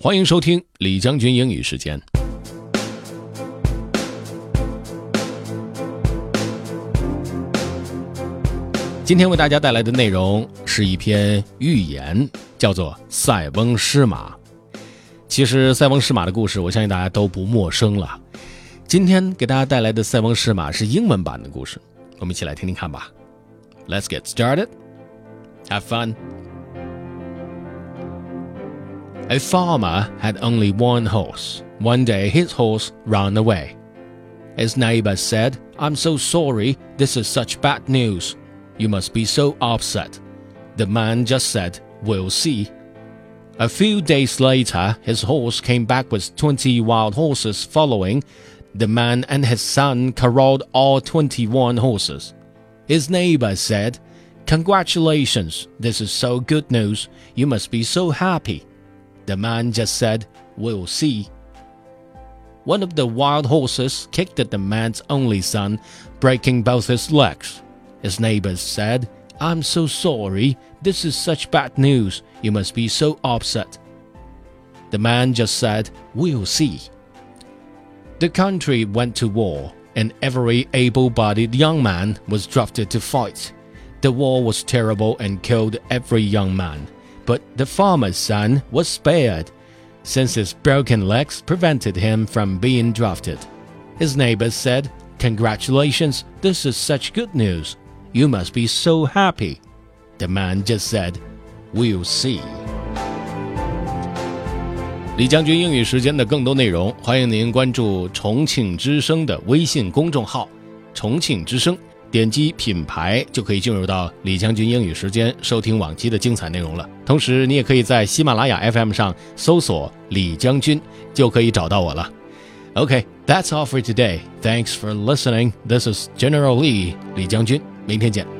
欢迎收听李将军英语时间。今天为大家带来的内容是一篇寓言，叫做《塞翁失马》。其实塞翁失马的故事，我相信大家都不陌生了。今天给大家带来的塞翁失马是英文版的故事，我们一起来听听看吧。Let's get started. Have fun. A farmer had only one horse. One day his horse ran away. His neighbor said, I'm so sorry, this is such bad news. You must be so upset. The man just said, We'll see. A few days later, his horse came back with 20 wild horses following. The man and his son corralled all 21 horses. His neighbor said, Congratulations, this is so good news. You must be so happy. The man just said, We'll see. One of the wild horses kicked at the man's only son, breaking both his legs. His neighbors said, I'm so sorry. This is such bad news. You must be so upset. The man just said, We'll see. The country went to war, and every able bodied young man was drafted to fight. The war was terrible and killed every young man, but the farmer's son was spared, since his broken legs prevented him from being drafted. His neighbors said, Congratulations, this is such good news. You must be so happy. The man just said, We'll see. 李将军英语时间的更多内容，欢迎您关注重庆之声的微信公众号“重庆之声”， 点击品牌就可以进入到李将军英语时间，收听往期的精彩内容了。同时，你也可以在喜马拉雅 FM 上搜索“李将军”，就可以找到我了。OK，that's all for today. Thanks for listening. This is General Lee, 李将军。明天见。